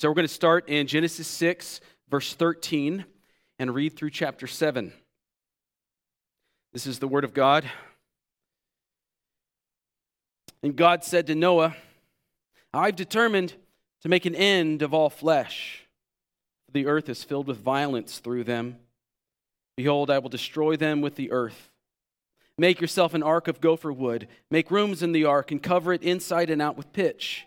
So we're going to start in Genesis 6, verse 13, and read through chapter 7. This is the word of God. And God said to Noah, I've determined to make an end of all flesh. The earth is filled with violence through them. Behold, I will destroy them with the earth. Make yourself an ark of gopher wood. Make rooms in the ark and cover it inside and out with pitch.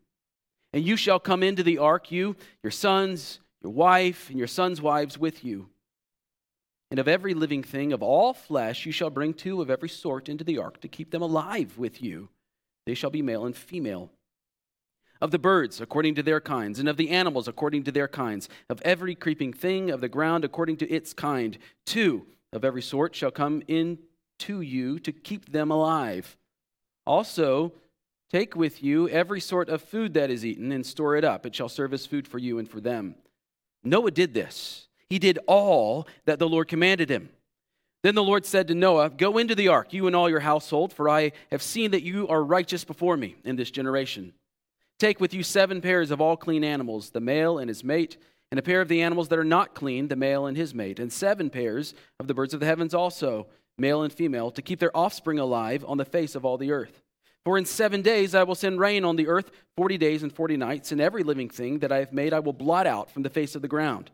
and you shall come into the ark, you, your sons, your wife, and your sons' wives with you. And of every living thing of all flesh you shall bring two of every sort into the ark to keep them alive with you. They shall be male and female. Of the birds according to their kinds, and of the animals according to their kinds, of every creeping thing of the ground according to its kind, two of every sort shall come in to you to keep them alive. Also, take with you every sort of food that is eaten and store it up. It shall serve as food for you and for them. Noah did this. He did all that the Lord commanded him. Then the Lord said to Noah, Go into the ark, you and all your household, for I have seen that you are righteous before me in this generation. Take with you seven pairs of all clean animals, the male and his mate, and a pair of the animals that are not clean, the male and his mate, and seven pairs of the birds of the heavens also, male and female, to keep their offspring alive on the face of all the earth. For in seven days I will send rain on the earth, forty days and forty nights, and every living thing that I have made I will blot out from the face of the ground.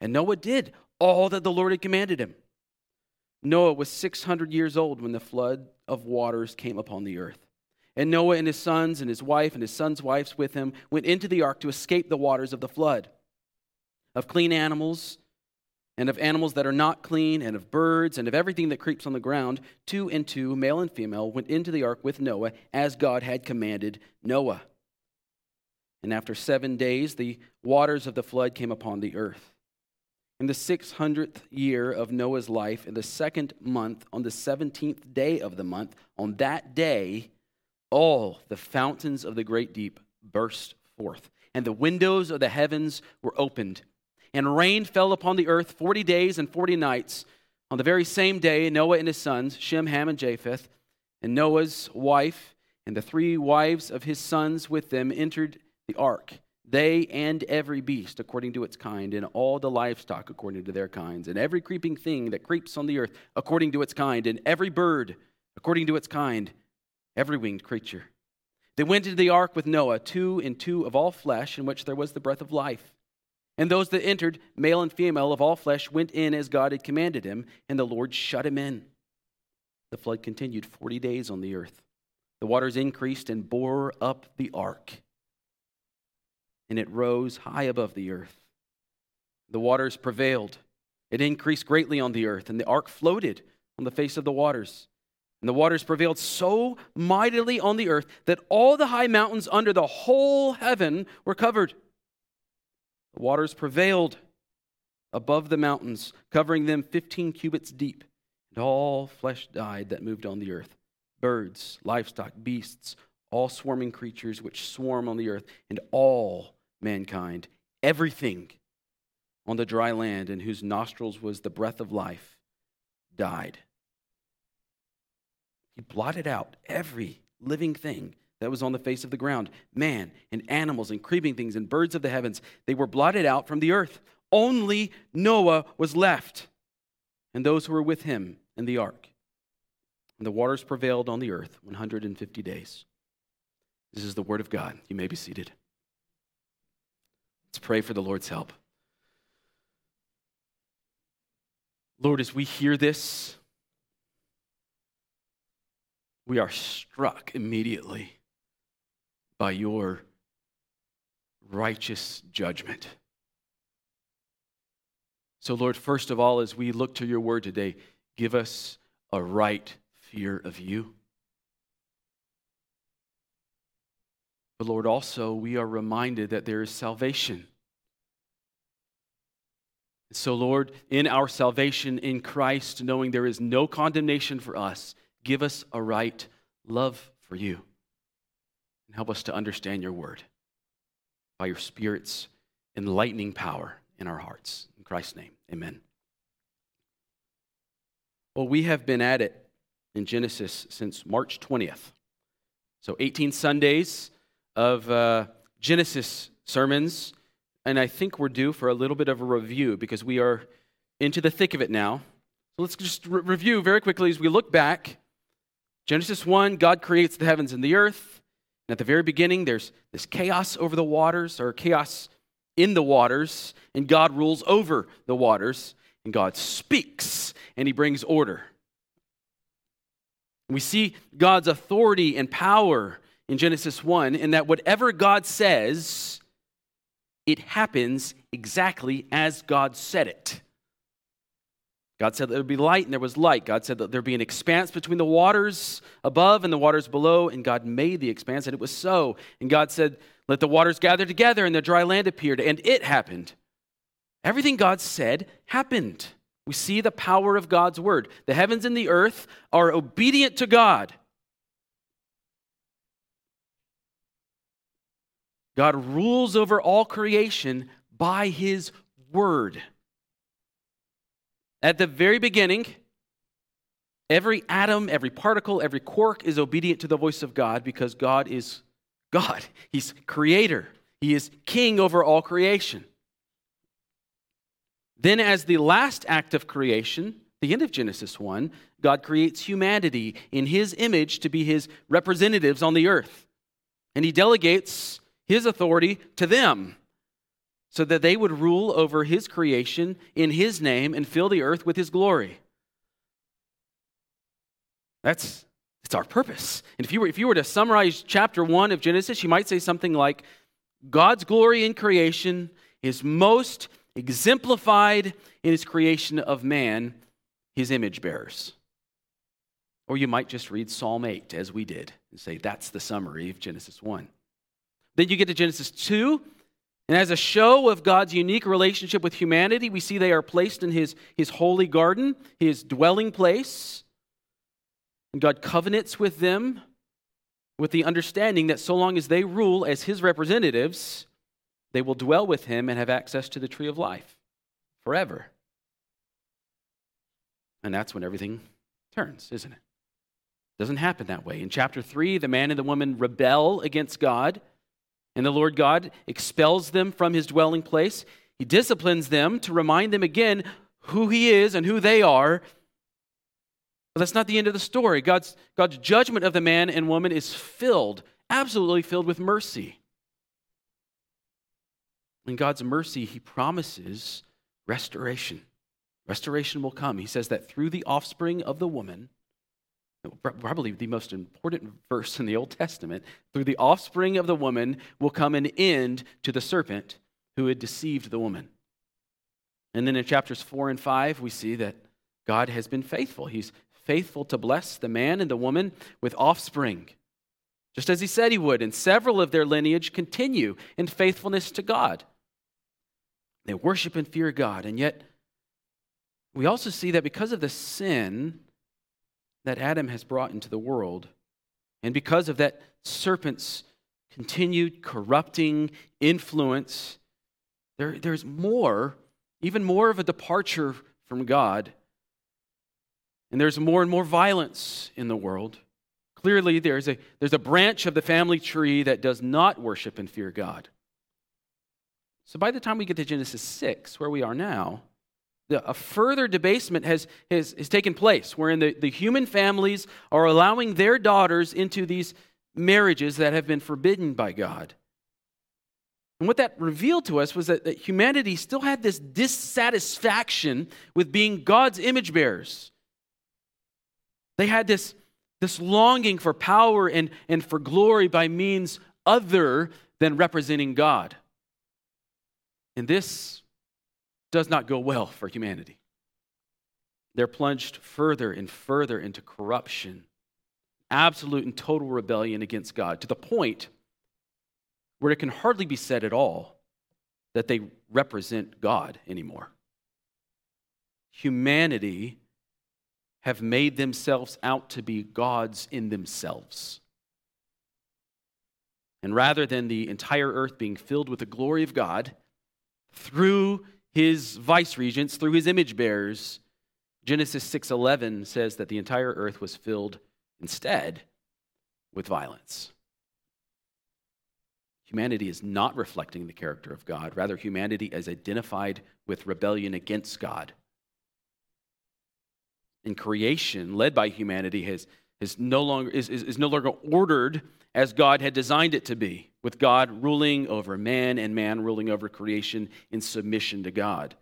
And Noah did all that the Lord had commanded him. Noah was 600 years old when the flood of waters came upon the earth. And Noah and his sons and his wife and his sons' wives with him went into the ark to escape the waters of the flood. Of clean animals and of animals that are not clean, and of birds and of everything that creeps on the ground, two and two, male and female, went into the ark with Noah as God had commanded Noah. And after seven days, the waters of the flood came upon the earth. In the 600th year of Noah's life, in the second month, on the 17th day of the month, on that day, all the fountains of the great deep burst forth, and the windows of the heavens were opened, and rain fell upon the earth 40 days and 40 nights. On the very same day, Noah and his sons, Shem, Ham, and Japheth, and Noah's wife, and the three wives of his sons with them entered the ark they and every beast according to its kind, and all the livestock according to their kinds, and every creeping thing that creeps on the earth according to its kind, and every bird according to its kind, every winged creature. They went into the ark with Noah, two and two of all flesh, in which there was the breath of life. And those that entered, male and female of all flesh, went in as God had commanded him, and the Lord shut him in. The flood continued 40 days on the earth. The waters increased and bore up the ark and it rose high above the earth. The waters prevailed. It increased greatly on the earth, and the ark floated on the face of the waters. And the waters prevailed so mightily on the earth that all the high mountains under the whole heaven were covered. The waters prevailed above the mountains, covering them 15 cubits deep, and all flesh died that moved on the earth birds, livestock, beasts, all swarming creatures which swarm on the earth, and all mankind, everything on the dry land in whose nostrils was the breath of life, died. He blotted out every living thing that was on the face of the ground man and animals and creeping things and birds of the heavens. They were blotted out from the earth. Only Noah was left and those who were with him in the ark. And the waters prevailed on the earth 150 days. This is the word of God. You may be seated. Let's pray for the Lord's help. Lord, as we hear this, we are struck immediately by your righteous judgment. So, Lord, first of all, as we look to your word today, give us a right fear of you. But Lord, also we are reminded that there is salvation So, Lord, in our salvation in Christ, knowing there is no condemnation for us, give us a right love for you. And help us to understand your word by your Spirit's enlightening power in our hearts. In Christ's name, amen. Well, we have been at it in Genesis since March 20th. So, 18 Sundays of uh, Genesis sermons and I think we're due for a little bit of a review because we are into the thick of it now. So let's just re- review very quickly as we look back. Genesis 1, God creates the heavens and the earth. And at the very beginning, there's this chaos over the waters, or chaos in the waters, and God rules over the waters, and God speaks, and he brings order. We see God's authority and power in Genesis 1 in that whatever God says, it happens exactly as God said it. God said there would be light, and there was light. God said that there'd be an expanse between the waters above and the waters below, and God made the expanse, and it was so. And God said, Let the waters gather together, and the dry land appeared, and it happened. Everything God said happened. We see the power of God's word. The heavens and the earth are obedient to God. God rules over all creation by his word. At the very beginning, every atom, every particle, every quark is obedient to the voice of God because God is God. He's creator, He is king over all creation. Then, as the last act of creation, the end of Genesis 1, God creates humanity in His image to be His representatives on the earth. And He delegates his authority to them so that they would rule over his creation in his name and fill the earth with his glory. That's it's our purpose. And if you were if you were to summarize chapter 1 of Genesis, you might say something like God's glory in creation is most exemplified in his creation of man, his image bearers. Or you might just read Psalm 8 as we did and say that's the summary of Genesis 1. Then you get to Genesis 2, and as a show of God's unique relationship with humanity, we see they are placed in his, his holy garden, his dwelling place. And God covenants with them with the understanding that so long as they rule as his representatives, they will dwell with him and have access to the tree of life forever. And that's when everything turns, isn't it? Doesn't happen that way. In chapter 3, the man and the woman rebel against God. And the Lord God expels them from his dwelling place. He disciplines them to remind them again who he is and who they are. But that's not the end of the story. God's, God's judgment of the man and woman is filled, absolutely filled with mercy. In God's mercy, he promises restoration. Restoration will come. He says that through the offspring of the woman, probably the most important verse in the Old Testament, through the offspring of the woman will come an end to the serpent who had deceived the woman. And then in chapters 4 and 5, we see that God has been faithful. He's faithful to bless the man and the woman with offspring, just as he said he would. And several of their lineage continue in faithfulness to God. They worship and fear God. And yet, we also see that because of the sin, that Adam has brought into the world. And because of that serpent's continued corrupting influence, there, there's more, even more of a departure from God. And there's more and more violence in the world. Clearly, there's a, there's a branch of the family tree that does not worship and fear God. So by the time we get to Genesis 6, where we are now, a further debasement has, has, has taken place, wherein the, the human families are allowing their daughters into these marriages that have been forbidden by God. And what that revealed to us was that, that humanity still had this dissatisfaction with being God's image bearers. They had this, this longing for power and, and for glory by means other than representing God. And this does not go well for humanity. They're plunged further and further into corruption, absolute and total rebellion against God, to the point where it can hardly be said at all that they represent God anymore. humanity have made themselves out to be gods in themselves. And rather than the entire earth being filled with the glory of God through his vice regents, through his image bearers, Genesis 6:11 says that the entire earth was filled instead with violence. Humanity is not reflecting the character of God. Rather, humanity is identified with rebellion against God. And creation, led by humanity, has, is, no longer, is, is, is no longer ordered as God had designed it to be, with God ruling over man and man ruling over creation in submission to God.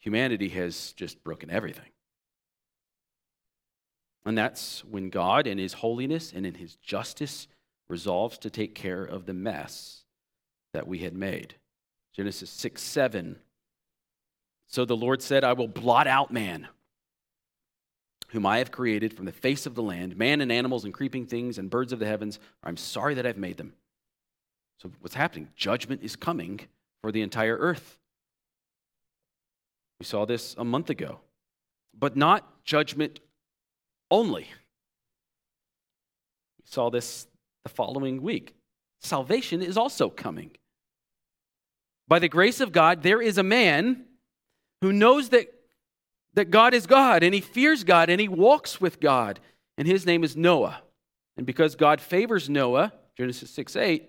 Humanity has just broken everything. And that's when God, in His holiness and in His justice, resolves to take care of the mess that we had made. Genesis 6 7. So the Lord said, I will blot out man, whom I have created from the face of the land, man and animals and creeping things and birds of the heavens. I'm sorry that I've made them. So what's happening? Judgment is coming for the entire earth. We saw this a month ago. But not judgment only. We saw this the following week. Salvation is also coming. By the grace of God, there is a man who knows that, that God is God and he fears God and he walks with God, and his name is Noah. And because God favors Noah, Genesis 6 8,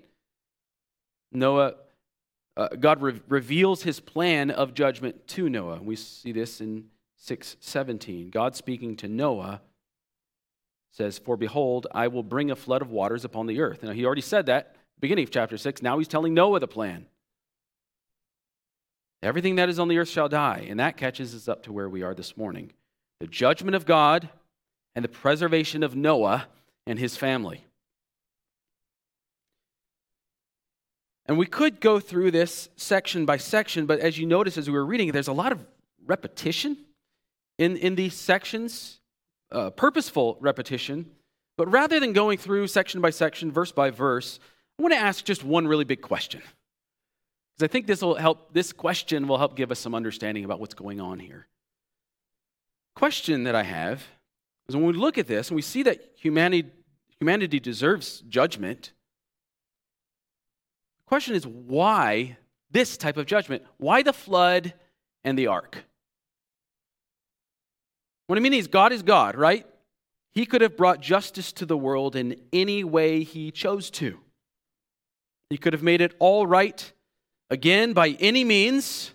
Noah, uh, God re- reveals his plan of judgment to Noah. We see this in 617. God speaking to Noah says, For behold, I will bring a flood of waters upon the earth. Now, he already said that, beginning of chapter 6. Now he's telling Noah the plan. Everything that is on the earth shall die. And that catches us up to where we are this morning the judgment of God and the preservation of Noah and his family. And we could go through this section by section, but as you notice as we were reading, there's a lot of repetition in, in these sections uh, purposeful repetition. But rather than going through section by section, verse by verse, I want to ask just one really big question. Because I think this will help, this question will help give us some understanding about what's going on here. Question that I have is when we look at this and we see that humanity, humanity deserves judgment, the question is why this type of judgment? Why the flood and the ark? What I mean is, God is God, right? He could have brought justice to the world in any way he chose to. He could have made it all right again by any means.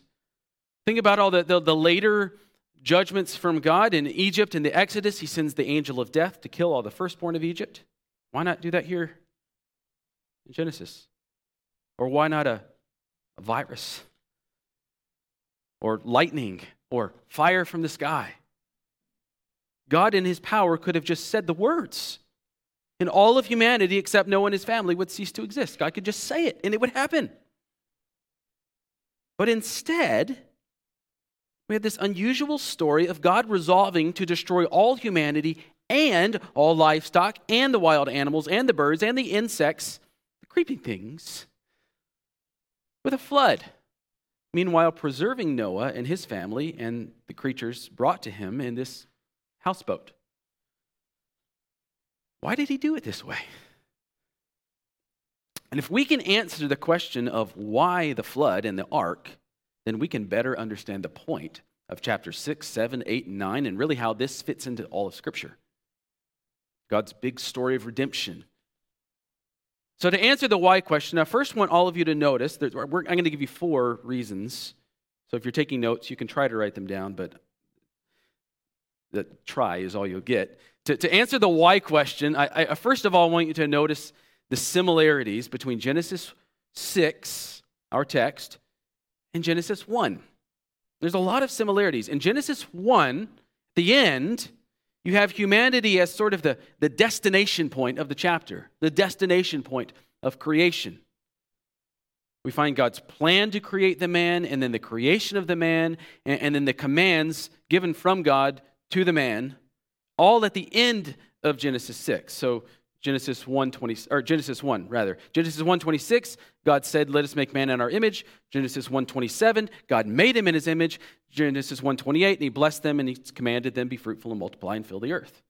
Think about all the, the, the later judgments from God in Egypt in the Exodus. He sends the angel of death to kill all the firstborn of Egypt. Why not do that here in Genesis? Or why not a, a virus? Or lightning? Or fire from the sky? God, in his power, could have just said the words. And all of humanity, except Noah and his family, would cease to exist. God could just say it, and it would happen. But instead, we have this unusual story of God resolving to destroy all humanity and all livestock and the wild animals and the birds and the insects, the creeping things, with a flood. Meanwhile, preserving Noah and his family and the creatures brought to him in this houseboat. Why did he do it this way? And if we can answer the question of why the flood and the ark, then we can better understand the point of chapter 6, 7, 8, and 9, and really how this fits into all of Scripture. God's big story of redemption. So, to answer the why question, I first want all of you to notice that I'm going to give you four reasons. So, if you're taking notes, you can try to write them down, but the try is all you'll get. To, to answer the why question, I, I first of all want you to notice the similarities between Genesis 6, our text, and Genesis 1. There's a lot of similarities. In Genesis 1, the end, you have humanity as sort of the, the destination point of the chapter, the destination point of creation. We find God's plan to create the man, and then the creation of the man, and, and then the commands given from God to the man, all at the end of Genesis 6. So Genesis 1 20, or Genesis 1 rather. Genesis 1 26, God said, Let us make man in our image. Genesis 1 27, God made him in his image. Genesis 1 28, and he blessed them and he commanded them be fruitful and multiply and fill the earth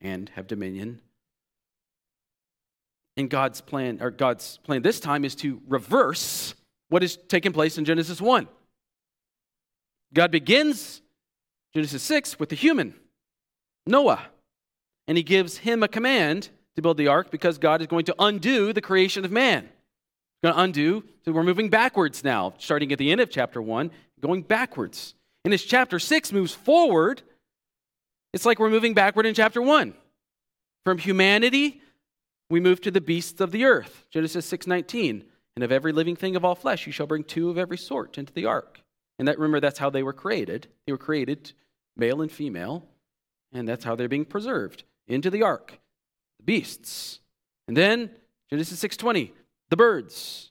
and have dominion. And God's plan, or God's plan this time is to reverse what is taking place in Genesis 1. God begins Genesis 6 with the human, Noah, and he gives him a command to build the ark because God is going to undo the creation of man. He's Going to undo, so we're moving backwards now, starting at the end of chapter 1, going backwards. And as chapter 6 moves forward, it's like we're moving backward in chapter 1. From humanity, we move to the beasts of the earth. Genesis 6:19. And of every living thing of all flesh you shall bring two of every sort into the ark. And that remember that's how they were created. They were created male and female, and that's how they're being preserved into the ark the beasts. And then Genesis 6:20, the birds.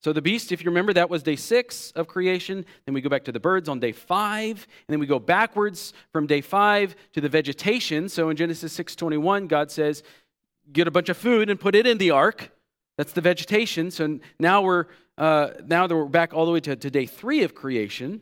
So the beast, if you remember, that was day six of creation. Then we go back to the birds on day five, and then we go backwards from day five to the vegetation. So in Genesis 6:21, God says, "Get a bunch of food and put it in the ark." That's the vegetation. So now we're uh, now that we're back all the way to, to day three of creation.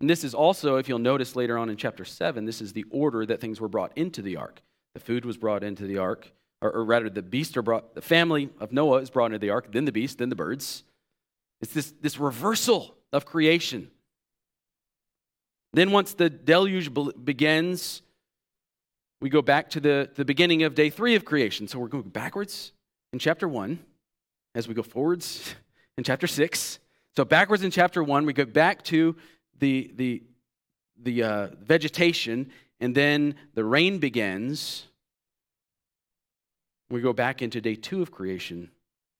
And this is also, if you'll notice later on in chapter 7, this is the order that things were brought into the ark. The food was brought into the ark, or, or rather, the beast are brought, the family of Noah is brought into the ark, then the beast, then the birds. It's this, this reversal of creation. Then, once the deluge begins, we go back to the, the beginning of day three of creation. So we're going backwards in chapter one as we go forwards in chapter six. So, backwards in chapter one, we go back to the, the, the uh, vegetation, and then the rain begins. We go back into day two of creation.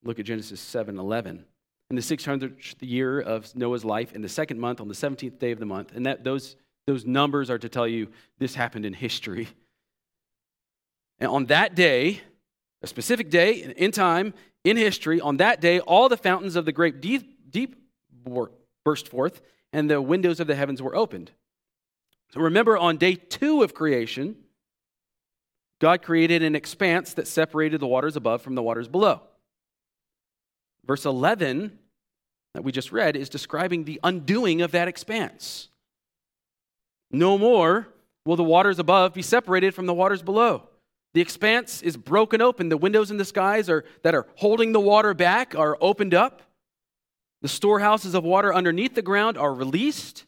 Look at Genesis 7 11. In the 600th year of Noah's life, in the second month, on the 17th day of the month, and that, those, those numbers are to tell you this happened in history. And on that day, a specific day in time in history, on that day, all the fountains of the great deep, deep burst forth, and the windows of the heavens were opened. So remember, on day two of creation, God created an expanse that separated the waters above from the waters below. Verse 11 that we just read is describing the undoing of that expanse. No more will the waters above be separated from the waters below. The expanse is broken open. The windows in the skies are, that are holding the water back are opened up. The storehouses of water underneath the ground are released,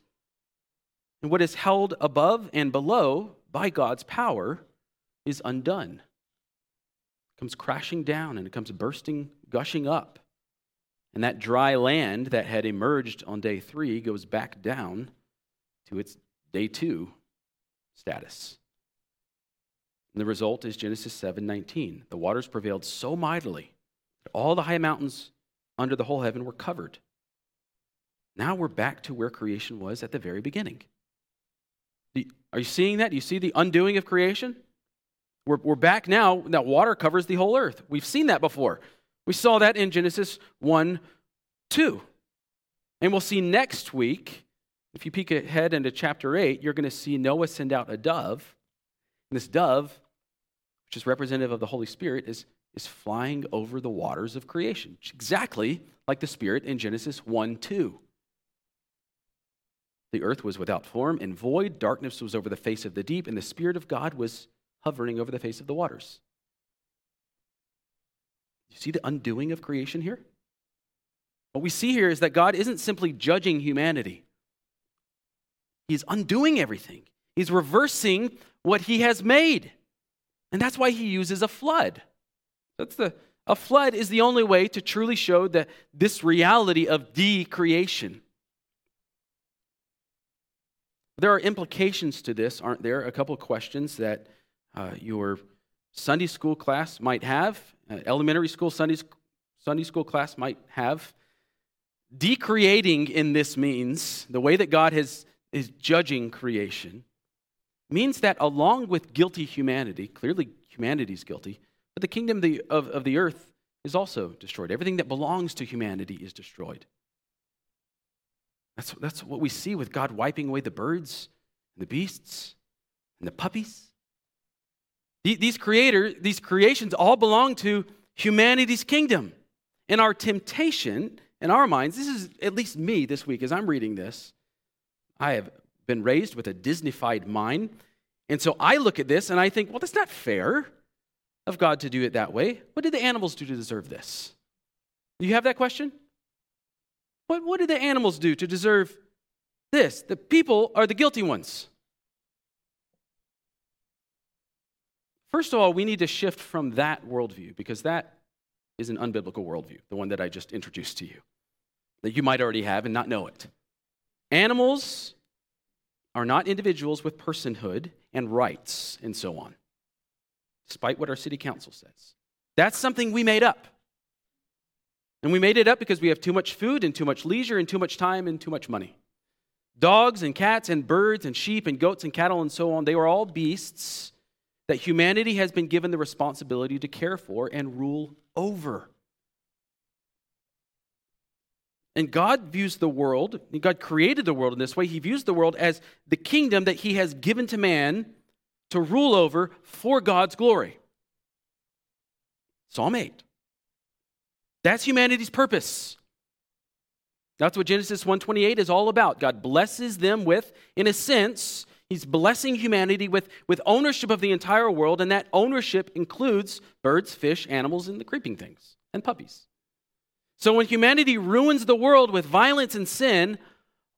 and what is held above and below by God's power is undone. It comes crashing down and it comes bursting, gushing up. And that dry land that had emerged on day three goes back down to its day two status. And the result is Genesis 7:19. The waters prevailed so mightily that all the high mountains under the whole heaven were covered. Now we're back to where creation was at the very beginning. Are you seeing that? Do you see the undoing of creation? We're, we're back now. That water covers the whole earth. We've seen that before. We saw that in Genesis 1 2. And we'll see next week, if you peek ahead into chapter 8, you're going to see Noah send out a dove. And this dove, which is representative of the Holy Spirit, is is flying over the waters of creation, exactly like the Spirit in Genesis 1 2. The earth was without form and void, darkness was over the face of the deep, and the Spirit of God was hovering over the face of the waters. You see the undoing of creation here? What we see here is that God isn't simply judging humanity, He's undoing everything, He's reversing what He has made. And that's why He uses a flood. That's the a flood is the only way to truly show that this reality of decreation. There are implications to this, aren't there? A couple questions that uh, your Sunday school class might have, uh, elementary school Sunday, Sunday school class might have. Decreating in this means, the way that God has, is judging creation, means that along with guilty humanity, clearly humanity is guilty, but the kingdom of the, of, the earth is also destroyed. Everything that belongs to humanity is destroyed. That's, that's what we see with God wiping away the birds and the beasts and the puppies These creators, these creations all belong to humanity's kingdom. And our temptation in our minds, this is at least me this week as I'm reading this. I have been raised with a Disneyfied mind. And so I look at this and I think, well, that's not fair of God to do it that way. What did the animals do to deserve this? Do you have that question? What, what did the animals do to deserve this? The people are the guilty ones. First of all, we need to shift from that worldview because that is an unbiblical worldview, the one that I just introduced to you, that you might already have and not know it. Animals are not individuals with personhood and rights and so on, despite what our city council says. That's something we made up. And we made it up because we have too much food and too much leisure and too much time and too much money. Dogs and cats and birds and sheep and goats and cattle and so on, they were all beasts that humanity has been given the responsibility to care for and rule over. And God views the world, God created the world in this way. He views the world as the kingdom that He has given to man to rule over for God's glory. Psalm 8. That's humanity's purpose. That's what Genesis 128 is all about. God blesses them with, in a sense, He's blessing humanity with, with ownership of the entire world, and that ownership includes birds, fish, animals, and the creeping things, and puppies. So when humanity ruins the world with violence and sin,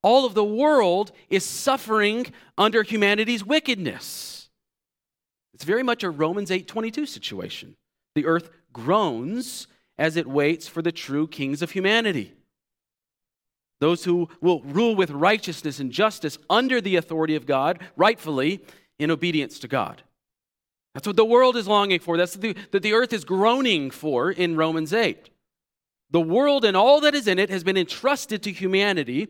all of the world is suffering under humanity's wickedness. It's very much a Romans 8:22 situation. The earth groans as it waits for the true kings of humanity. Those who will rule with righteousness and justice under the authority of God, rightfully in obedience to God. That's what the world is longing for. That's the, that the earth is groaning for in Romans 8. The world and all that is in it has been entrusted to humanity.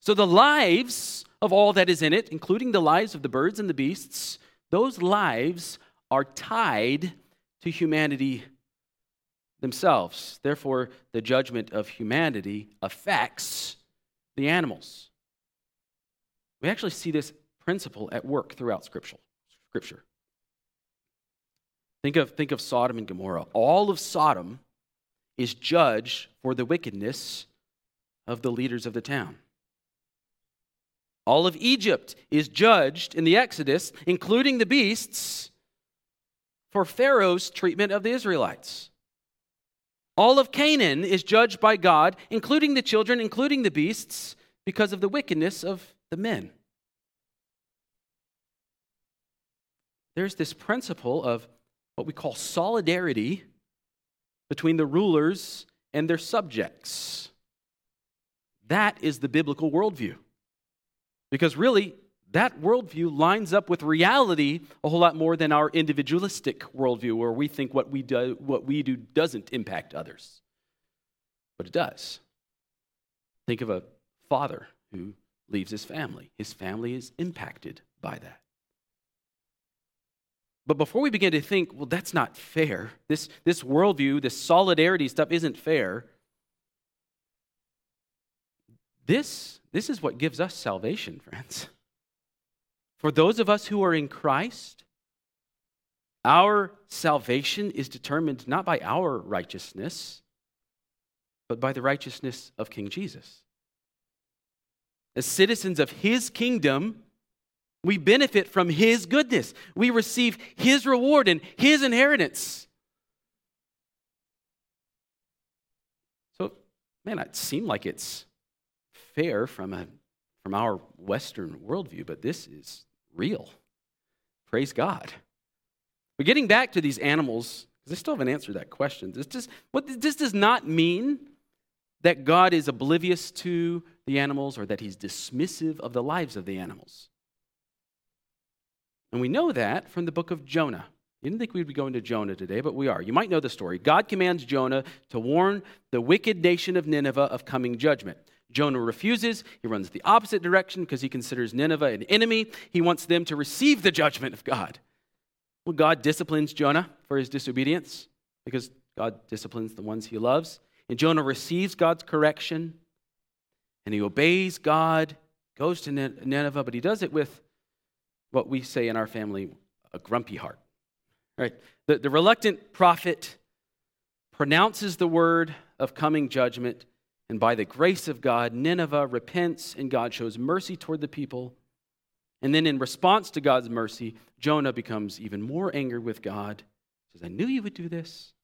So the lives of all that is in it, including the lives of the birds and the beasts, those lives are tied to humanity themselves. Therefore, the judgment of humanity affects the animals. We actually see this principle at work throughout Scripture. Think of, think of Sodom and Gomorrah. All of Sodom is judged for the wickedness of the leaders of the town. All of Egypt is judged in the Exodus, including the beasts, for Pharaoh's treatment of the Israelites. All of Canaan is judged by God, including the children, including the beasts, because of the wickedness of the men. There's this principle of what we call solidarity between the rulers and their subjects. That is the biblical worldview. Because really, that worldview lines up with reality a whole lot more than our individualistic worldview, where we think what we do, what we do doesn't impact others. But it does. Think of a father who leaves his family, his family is impacted by that. But before we begin to think, well, that's not fair, this, this worldview, this solidarity stuff isn't fair, this, this is what gives us salvation, friends. For those of us who are in Christ, our salvation is determined not by our righteousness, but by the righteousness of King Jesus. As citizens of his kingdom, we benefit from his goodness. We receive his reward and his inheritance. So, man, it seemed like it's fair from, a, from our Western worldview, but this is real. Praise God. But getting back to these animals, because I still haven't answered that question. This, just, what, this does not mean that God is oblivious to the animals or that he's dismissive of the lives of the animals. And we know that from the book of Jonah. You didn't think we'd be going to Jonah today, but we are. You might know the story. God commands Jonah to warn the wicked nation of Nineveh of coming judgment. Jonah refuses. He runs the opposite direction because he considers Nineveh an enemy. He wants them to receive the judgment of God. Well, God disciplines Jonah for his disobedience because God disciplines the ones he loves. And Jonah receives God's correction and he obeys God, goes to Nineveh, but he does it with what we say in our family a grumpy heart. Right? The, the reluctant prophet pronounces the word of coming judgment, and by the grace of God, Nineveh repents, and God shows mercy toward the people. And then, in response to God's mercy, Jonah becomes even more angry with God. He says, I knew you would do this.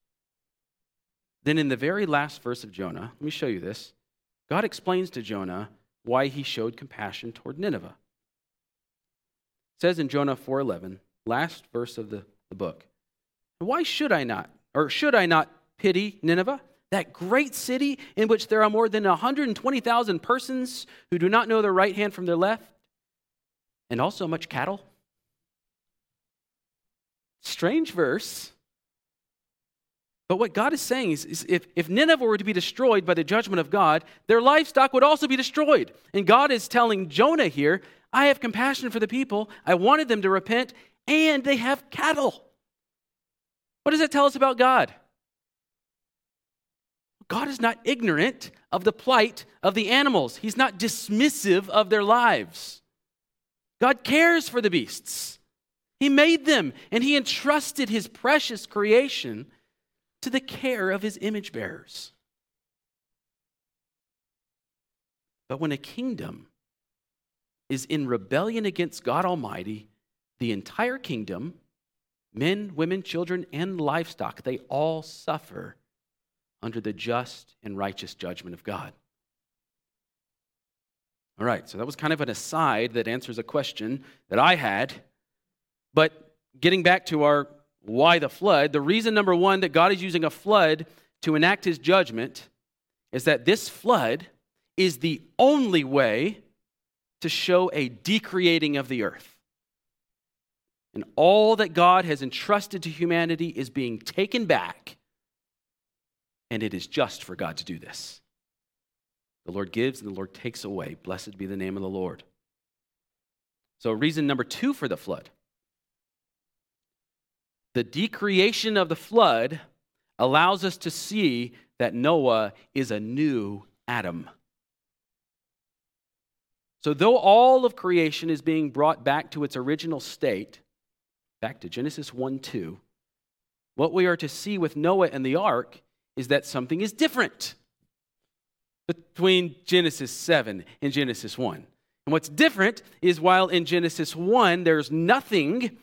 Then, in the very last verse of Jonah, let me show you this. God explains to Jonah why he showed compassion toward Nineveh. It says in Jonah 4:11, last verse of the, the book, why should I not, or should I not pity Nineveh, that great city in which there are more than 120,000 persons who do not know their right hand from their left, and also much cattle? Strange verse. But what God is saying is, is, if, if Nineveh were to be destroyed by the judgment of God, their livestock would also be destroyed. And God is telling Jonah here, I have compassion for the people. I wanted them to repent, and they have cattle. What does that tell us about God? God is not ignorant of the plight of the animals, He's not dismissive of their lives. God cares for the beasts. He made them, and He entrusted His precious creation to the care of His image bearers. But when a kingdom is in rebellion against God Almighty, the entire kingdom, men, women, children, and livestock, they all suffer under the just and righteous judgment of God. All right, so that was kind of an aside that answers a question that I had. But getting back to our why the flood, the reason number one that God is using a flood to enact his judgment is that this flood is the only way to show a decreating of the earth. And all that God has entrusted to humanity is being taken back and it is just for God to do this. The Lord gives and the Lord takes away. Blessed be the name of the Lord. So, reason number two for the flood the decreation of the flood allows us to see that Noah is a new Adam. So, though all of creation is being brought back to its original state, back to Genesis 1 2, what we are to see with Noah and the ark is that something is different between Genesis 7 and Genesis 1. And what's different is while in Genesis 1 there's nothing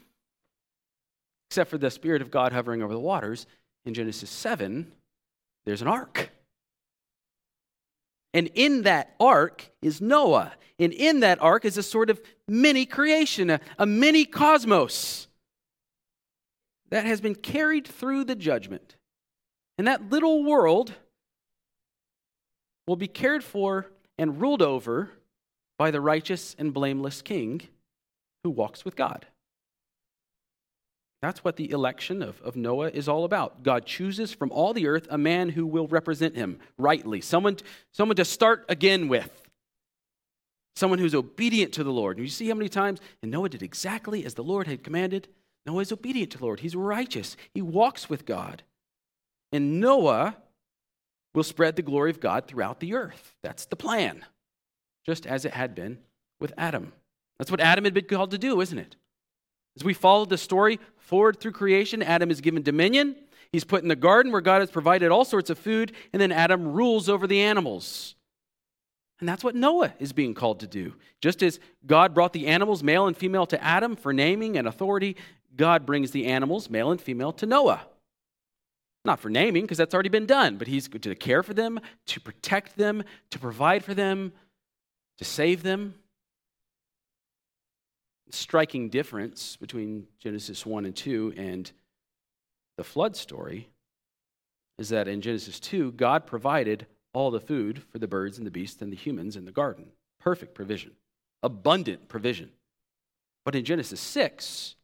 except for the Spirit of God hovering over the waters, in Genesis 7 there's an ark. And in that ark is Noah. And in that ark is a sort of mini creation, a, a mini cosmos that has been carried through the judgment. And that little world will be cared for and ruled over by the righteous and blameless king who walks with God. That's what the election of, of Noah is all about. God chooses from all the earth a man who will represent him rightly, someone, someone to start again with, someone who's obedient to the Lord. And you see how many times, and Noah did exactly as the Lord had commanded. Noah is obedient to the Lord, he's righteous, he walks with God. And Noah will spread the glory of God throughout the earth. That's the plan, just as it had been with Adam. That's what Adam had been called to do, isn't it? As we follow the story forward through creation, Adam is given dominion. He's put in the garden where God has provided all sorts of food, and then Adam rules over the animals. And that's what Noah is being called to do. Just as God brought the animals, male and female, to Adam for naming and authority, God brings the animals, male and female, to Noah. Not for naming, because that's already been done, but he's to care for them, to protect them, to provide for them, to save them. Striking difference between Genesis 1 and 2 and the flood story is that in Genesis 2, God provided all the food for the birds and the beasts and the humans in the garden. Perfect provision, abundant provision. But in Genesis 6,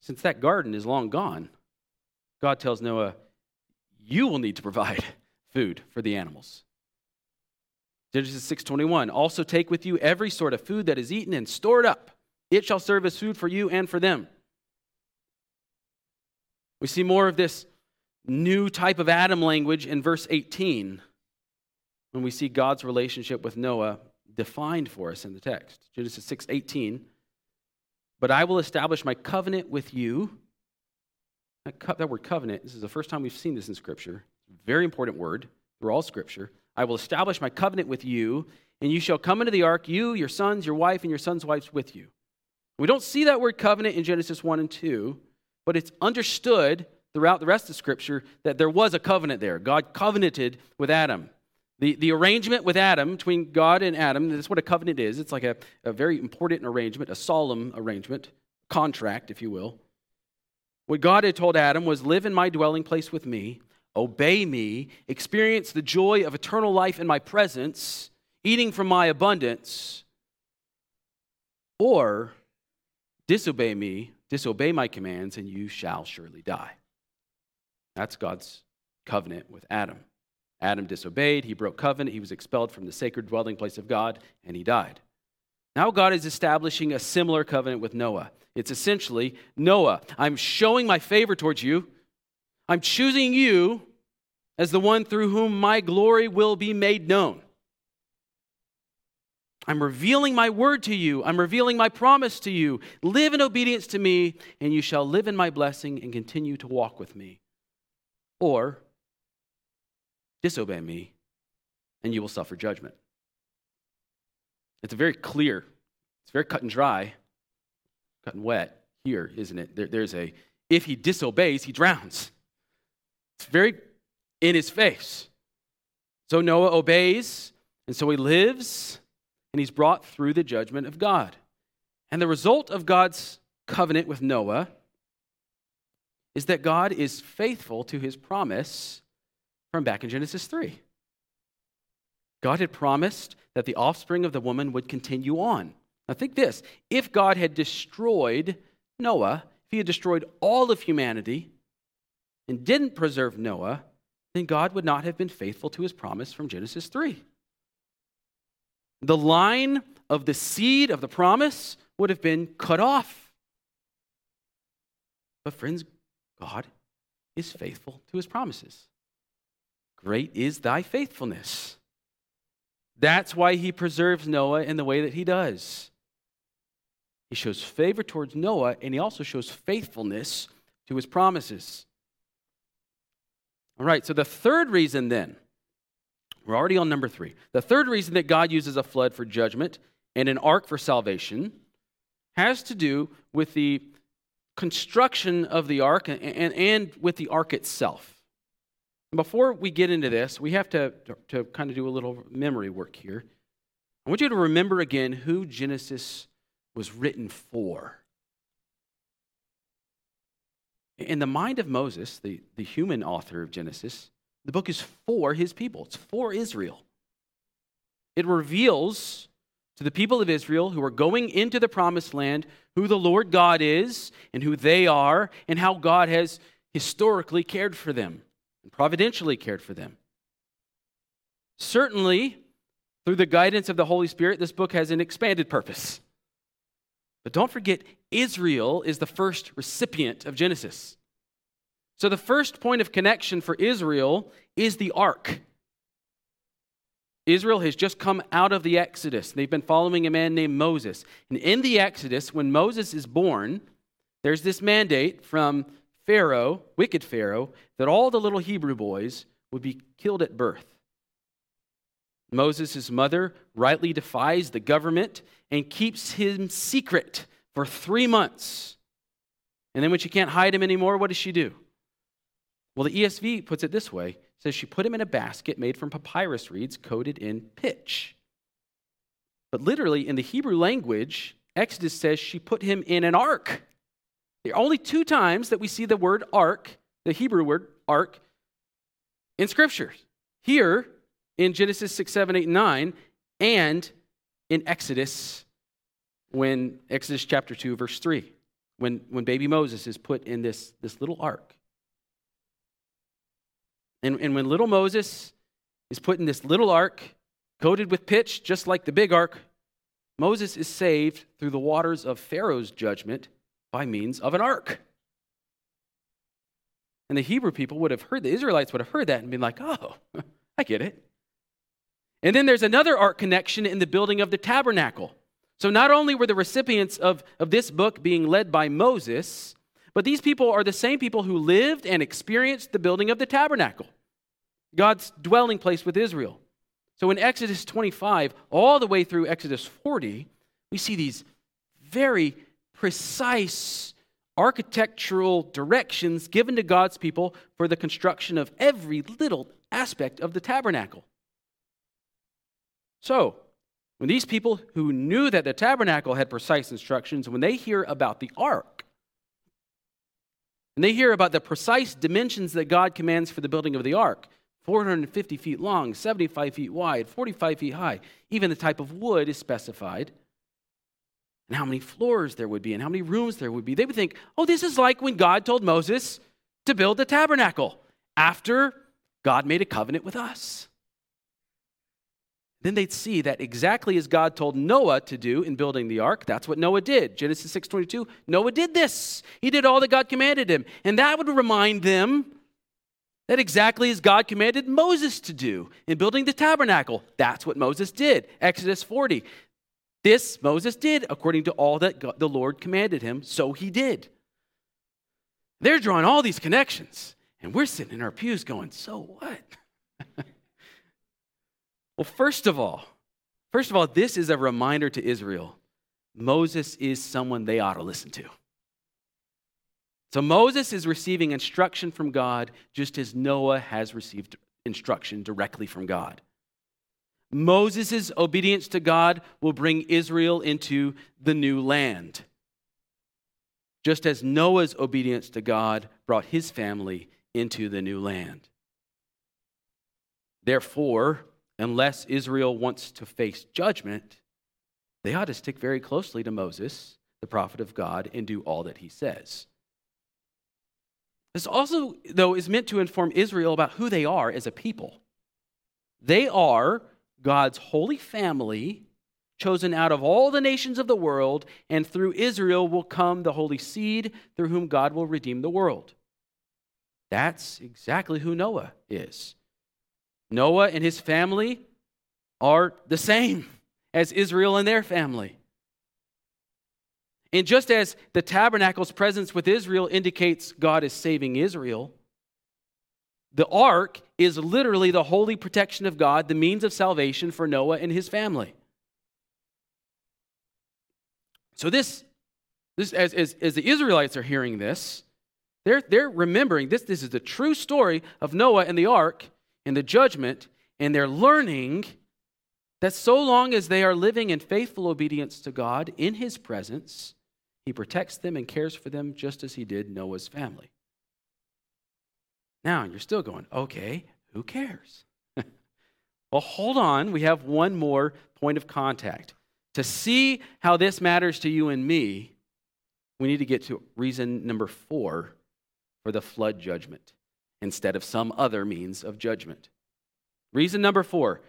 since that garden is long gone, God tells Noah, You will need to provide food for the animals. Genesis 6:21 Also take with you every sort of food that is eaten and store it up. It shall serve as food for you and for them. We see more of this new type of Adam language in verse 18 when we see God's relationship with Noah defined for us in the text. Genesis 6:18 But I will establish my covenant with you that, word covenant, this is the first time we've seen this in Scripture. Very important word through all Scripture. I will establish my covenant with you, and you shall come into the ark, you, your sons, your wife, and your sons' wives with you. We don't see that word covenant in Genesis 1 and 2, but it's understood throughout the rest of Scripture that there was a covenant there. God covenanted with Adam. The, the arrangement with Adam, between God and Adam, that's what a covenant is. It's like a, a very important arrangement, a solemn arrangement, contract, if you will. What God had told Adam was live in my dwelling place with me, obey me, experience the joy of eternal life in my presence, eating from my abundance, or disobey me, disobey my commands, and you shall surely die. That's God's covenant with Adam. Adam disobeyed, he broke covenant, he was expelled from the sacred dwelling place of God, and he died. Now God is establishing a similar covenant with Noah. It's essentially Noah, I'm showing my favor towards you. I'm choosing you as the one through whom my glory will be made known. I'm revealing my word to you. I'm revealing my promise to you. Live in obedience to me, and you shall live in my blessing and continue to walk with me. Or disobey me, and you will suffer judgment. It's very clear, it's very cut and dry, cut and wet here, isn't it? There, there's a, if he disobeys, he drowns. It's very in his face. So Noah obeys, and so he lives, and he's brought through the judgment of God. And the result of God's covenant with Noah is that God is faithful to his promise from back in Genesis 3. God had promised that the offspring of the woman would continue on. Now, think this if God had destroyed Noah, if he had destroyed all of humanity and didn't preserve Noah, then God would not have been faithful to his promise from Genesis 3. The line of the seed of the promise would have been cut off. But, friends, God is faithful to his promises. Great is thy faithfulness. That's why he preserves Noah in the way that he does. He shows favor towards Noah, and he also shows faithfulness to his promises. All right, so the third reason then, we're already on number three. The third reason that God uses a flood for judgment and an ark for salvation has to do with the construction of the ark and, and, and with the ark itself. Before we get into this, we have to, to, kind of do a little memory work here. I want you to remember again who Genesis was written for. In the mind of Moses, the, the human author of Genesis, the book is for his people, it's for Israel. It reveals to the people of Israel who are going into the promised land who the Lord God is and who they are and how God has historically cared for them and providentially cared for them. Certainly, through the guidance of the Holy Spirit, this book has an expanded purpose. But don't forget, Israel is the first recipient of Genesis. So the first point of connection for Israel is the ark. Israel has just come out of the Exodus. They've been following a man named Moses. And in the Exodus, when Moses is born, there's this mandate from Pharaoh, wicked Pharaoh, that all the little Hebrew boys would be killed at birth. Moses' mother rightly defies the government and keeps him secret for three months. And then when she can't hide him anymore, what does she do? Well, the ESV puts it this way it says she put him in a basket made from papyrus reeds coated in pitch. But literally, in the Hebrew language, Exodus says she put him in an ark. Are only two times that we see the word ark, the Hebrew word ark, in scriptures. Here in Genesis 6, 7, 8, 9, and in Exodus, when Exodus chapter 2, verse 3, when, when baby Moses is put in this, this little ark. And, and when little Moses is put in this little ark, coated with pitch, just like the big ark, Moses is saved through the waters of Pharaoh's judgment by means of an ark. And the Hebrew people would have heard, the Israelites would have heard that and been like, oh, I get it. And then there's another ark connection in the building of the tabernacle. So not only were the recipients of, of this book being led by Moses, But these people are the same people who lived and experienced the building of the tabernacle, God's dwelling place with Israel. So in Exodus 25, all the way through Exodus 40, we see these very precise architectural directions given to God's people for the construction of every little aspect of the tabernacle. So, when these people who knew that the tabernacle had precise instructions, when they hear about the ark, and they hear about the precise dimensions that God commands for the building of the ark 450 feet long, 75 feet wide, 45 feet high, even the type of wood is specified and how many floors there would be and how many rooms there would be. They would think, oh, this is like when God told Moses to build the tabernacle after God made a covenant with us. Then they'd see that exactly as God told Noah to do in building the ark, that's what Noah did. Genesis 6:22, Noah did this. He did all that God commanded him. And that would remind them that exactly as God commanded Moses to do in building the tabernacle. That's what Moses did. Exodus 40. This Moses did according to all that God, the Lord commanded him, so he did. They're drawing all these connections, and we're sitting in our pews going, so what? well, first of all, first of all, this is a reminder to Israel Moses is someone they ought to listen to. So Moses is receiving instruction from God just as Noah has received instruction directly from God. Moses' obedience to God will bring Israel into the new land. Just as Noah's obedience to God brought his family into the new land. Therefore, unless Israel wants to face judgment, they ought to stick very closely to Moses, the prophet of God, and do all that he says. This also, though, is meant to inform Israel about who they are as a people. They are God's holy family, chosen out of all the nations of the world, and through Israel will come the holy seed through whom God will redeem the world. That's exactly who Noah is. Noah and his family are the same as Israel and their family. And just as the tabernacle's presence with Israel indicates God is saving Israel, the ark is literally the holy protection of God, the means of salvation for Noah and his family. So, this, this as, as, as the Israelites are hearing this, they're, they're remembering this, this is the true story of Noah and the ark and the judgment, and they're learning that so long as they are living in faithful obedience to God in his presence, he protects them and cares for them just as he did Noah's family. Now, you're still going, okay, who cares? well, hold on. We have one more point of contact. To see how this matters to you and me, we need to get to reason number four for the flood judgment instead of some other means of judgment. Reason number four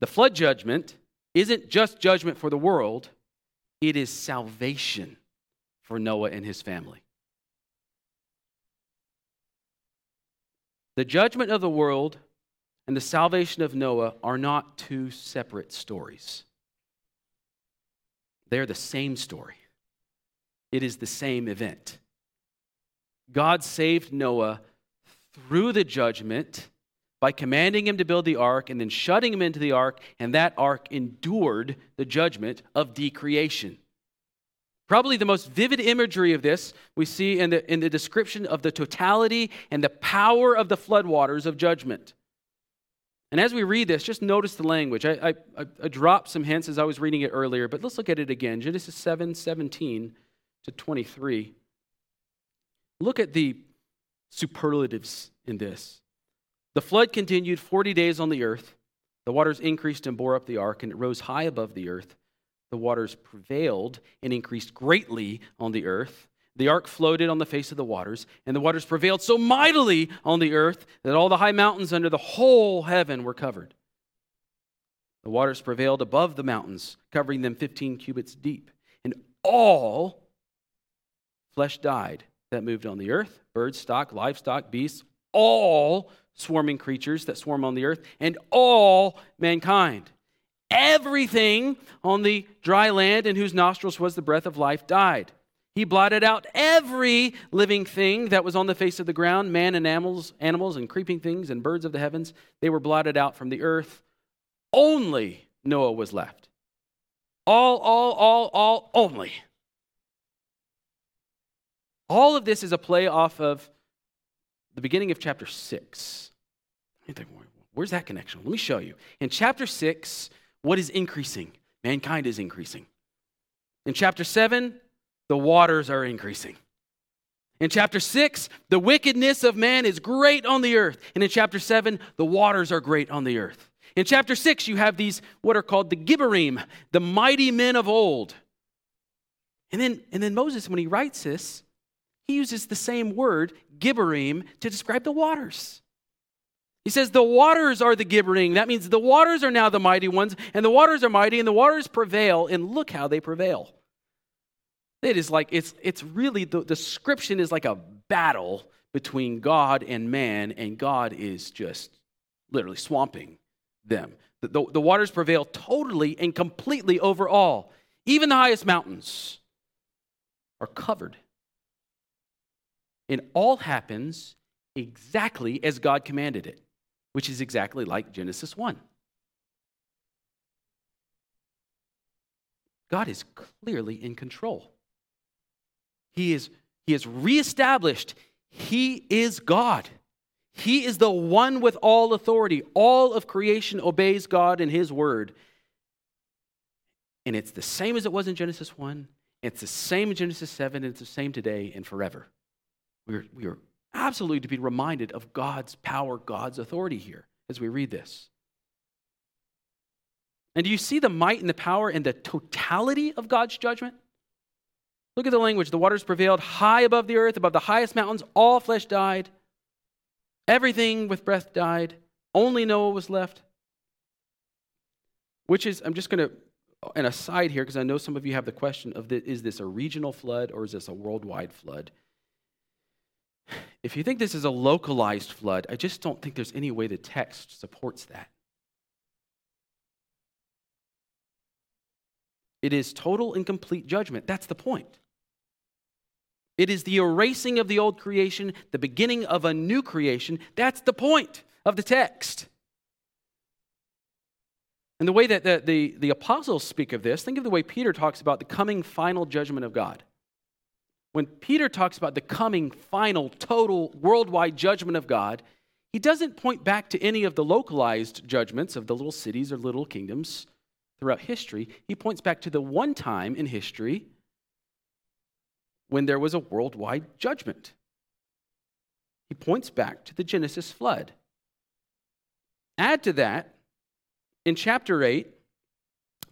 the flood judgment isn't just judgment for the world, it is salvation for Noah and his family. The judgment of the world and the salvation of Noah are not two separate stories. They're the same story. It is the same event. God saved Noah through the judgment by commanding him to build the ark and then shutting him into the ark, and that ark endured the judgment of decreation. Probably the most vivid imagery of this we see in the, in the description of the totality and the power of the floodwaters of judgment. And as we read this, just notice the language. I, I, I dropped some hints as I was reading it earlier, but let's look at it again. Genesis 7 17 to 23. Look at the superlatives in this. The flood continued 40 days on the earth. The waters increased and bore up the ark, and it rose high above the earth the waters prevailed and increased greatly on the earth. The ark floated on the face of the waters, and the waters prevailed so mightily on the earth that all the high mountains under the whole heaven were covered. The waters prevailed above the mountains, covering them 15 cubits deep. And all flesh died that moved on the earth birds, stock, livestock, beasts, all swarming creatures that swarm on the earth, and all mankind. Everything on the dry land in whose nostrils was the breath of life died. He blotted out every living thing that was on the face of the ground, man and animals, animals and creeping things and birds of the heavens. They were blotted out from the earth. Only Noah was left. All, all, all, all, only. All of this is a play off of the beginning of chapter 6. Where's that connection? Let me show you. In chapter 6, what is increasing? Mankind is increasing. In chapter 7, the waters are increasing. In chapter 6, the wickedness of man is great on the earth. And in chapter 7, the waters are great on the earth. In chapter 6, you have these, what are called the Gibborim, the mighty men of old. And then, and then Moses, when he writes this, he uses the same word, Gibborim, to describe the waters. He says, The waters are the Gibborim. That means the waters are now the mighty ones, and the waters are mighty, and the waters prevail, and look how they prevail. It is like, it's, it's really, the description is like a battle between God and man, and God is just literally swamping them. The, the, the waters prevail totally and completely over all. Even the highest mountains are covered. And all happens exactly as God commanded it, which is exactly like Genesis 1. God is clearly in control. He is, he is reestablished. He is God. He is the one with all authority. All of creation obeys God and His word. And it's the same as it was in Genesis 1. It's the same in Genesis 7. And it's the same today and forever. We're, we are absolutely to be reminded of God's power, God's authority here as we read this. And do you see the might and the power and the totality of God's judgment? Look at the language. The waters prevailed high above the earth, above the highest mountains. All flesh died. Everything with breath died. Only Noah was left. Which is, I'm just going to, an aside here, because I know some of you have the question of the, is this a regional flood or is this a worldwide flood? If you think this is a localized flood, I just don't think there's any way the text supports that. It is total and complete judgment. That's the point. It is the erasing of the old creation, the beginning of a new creation. That's the point of the text. And the way that the, the, the, apostles speak of this, think of the way Peter talks about the coming final judgment of God. When Peter talks about the coming final, total, worldwide judgment of God, he doesn't point back to any of the localized judgments of the little cities or little kingdoms throughout history. He points back to the one time in history when there was a worldwide judgment. He points back to the Genesis flood. Add to that, in chapter 8,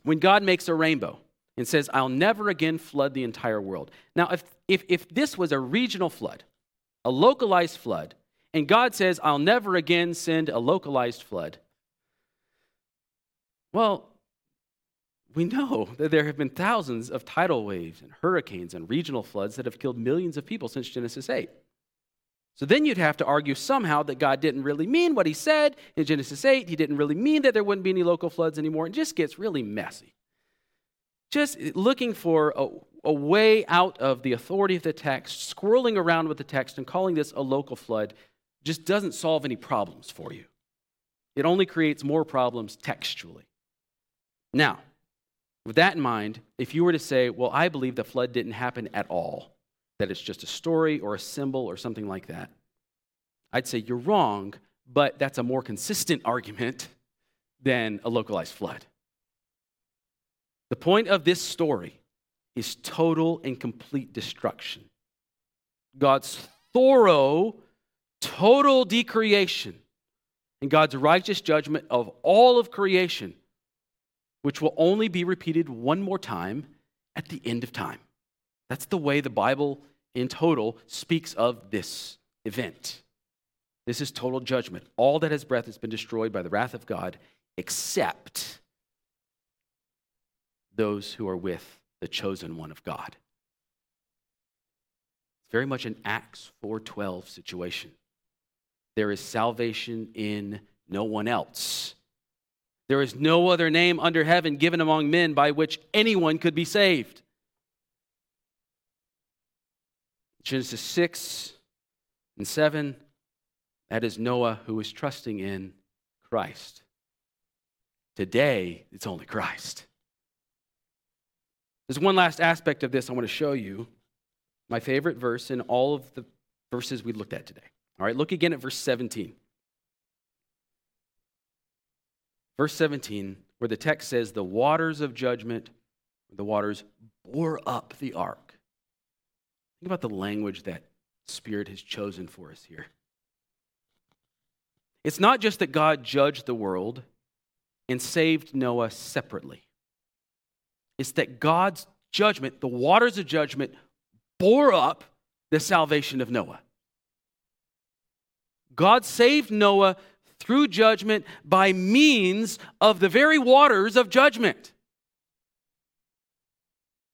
when God makes a rainbow and says, I'll never again flood the entire world. Now, if, if, if this was a regional flood, a localized flood, and God says, I'll never again send a localized flood, well, we know that there have been thousands of tidal waves and hurricanes and regional floods that have killed millions of people since Genesis 8. So then you'd have to argue somehow that God didn't really mean what he said in Genesis 8. He didn't really mean that there wouldn't be any local floods anymore. It just gets really messy. Just looking for a, a way out of the authority of the text, squirreling around with the text and calling this a local flood just doesn't solve any problems for you. It only creates more problems textually. Now, with that in mind, if you were to say, well, I believe the flood didn't happen at all, that it's just a story or a symbol or something like that, I'd say you're wrong, but that's a more consistent argument than a localized flood. The point of this story is total and complete destruction. God's thorough, total decreation, and God's righteous judgment of all of creation which will only be repeated one more time at the end of time. That's the way the Bible in total speaks of this event. This is total judgment. All that has breath has been destroyed by the wrath of God, except those who are with the chosen one of God. It's very much an Acts 4:12 situation. There is salvation in no one else. There is no other name under heaven given among men by which anyone could be saved. Genesis 6 and 7, that is Noah who is trusting in Christ. Today, it's only Christ. There's one last aspect of this I want to show you. My favorite verse in all of the verses we looked at today. All right, look again at verse 17. Verse 17, where the text says, The waters of judgment, the waters bore up the ark. Think about the language that Spirit has chosen for us here. It's not just that God judged the world and saved Noah separately, it's that God's judgment, the waters of judgment, bore up the salvation of Noah. God saved Noah through judgment by means of the very waters of judgment.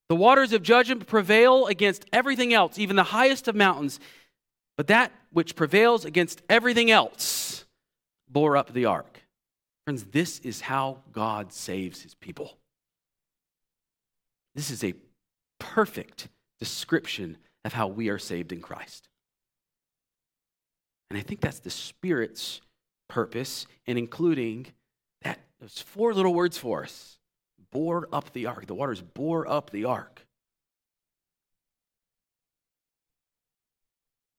The waters of judgment prevail against everything else, even the highest of mountains. But that which prevails against everything else bore up the ark. Friends, this is how God saves his people. This is a perfect description of how we are saved in Christ. And I think that's the Spirit's purpose in including that those four little words for us bore up the ark. The waters bore up the ark.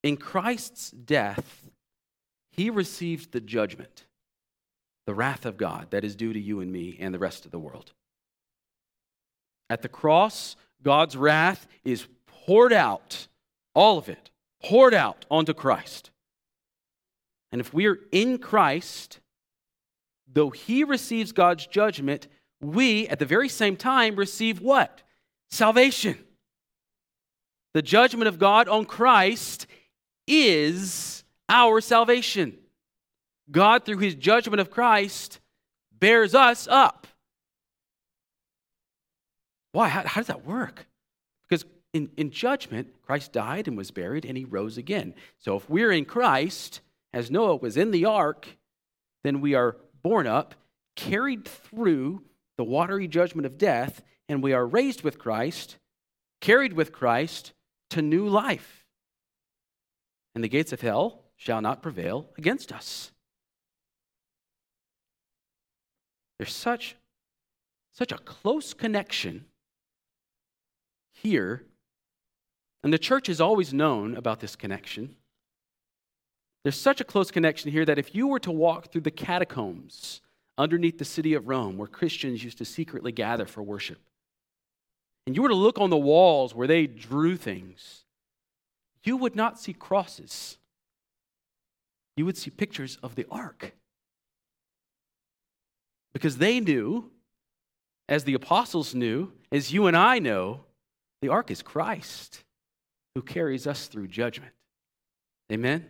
In Christ's death, he received the judgment, the wrath of God that is due to you and me and the rest of the world. At the cross, God's wrath is poured out, all of it, poured out onto Christ. And if we are in Christ, though he receives God's judgment, we at the very same time receive what? Salvation. The judgment of God on Christ is our salvation. God, through his judgment of Christ, bears us up. Why? How, how does that work? Because in, in judgment, Christ died and was buried and he rose again. So if we're in Christ, as Noah was in the ark, then we are borne up, carried through the watery judgment of death, and we are raised with Christ, carried with Christ to new life. And the gates of hell shall not prevail against us. There's such, such a close connection here, and the church has always known about this connection. There's such a close connection here that if you were to walk through the catacombs underneath the city of Rome, where Christians used to secretly gather for worship, and you were to look on the walls where they drew things, you would not see crosses. You would see pictures of the ark. Because they knew, as the apostles knew, as you and I know, the ark is Christ who carries us through judgment. Amen?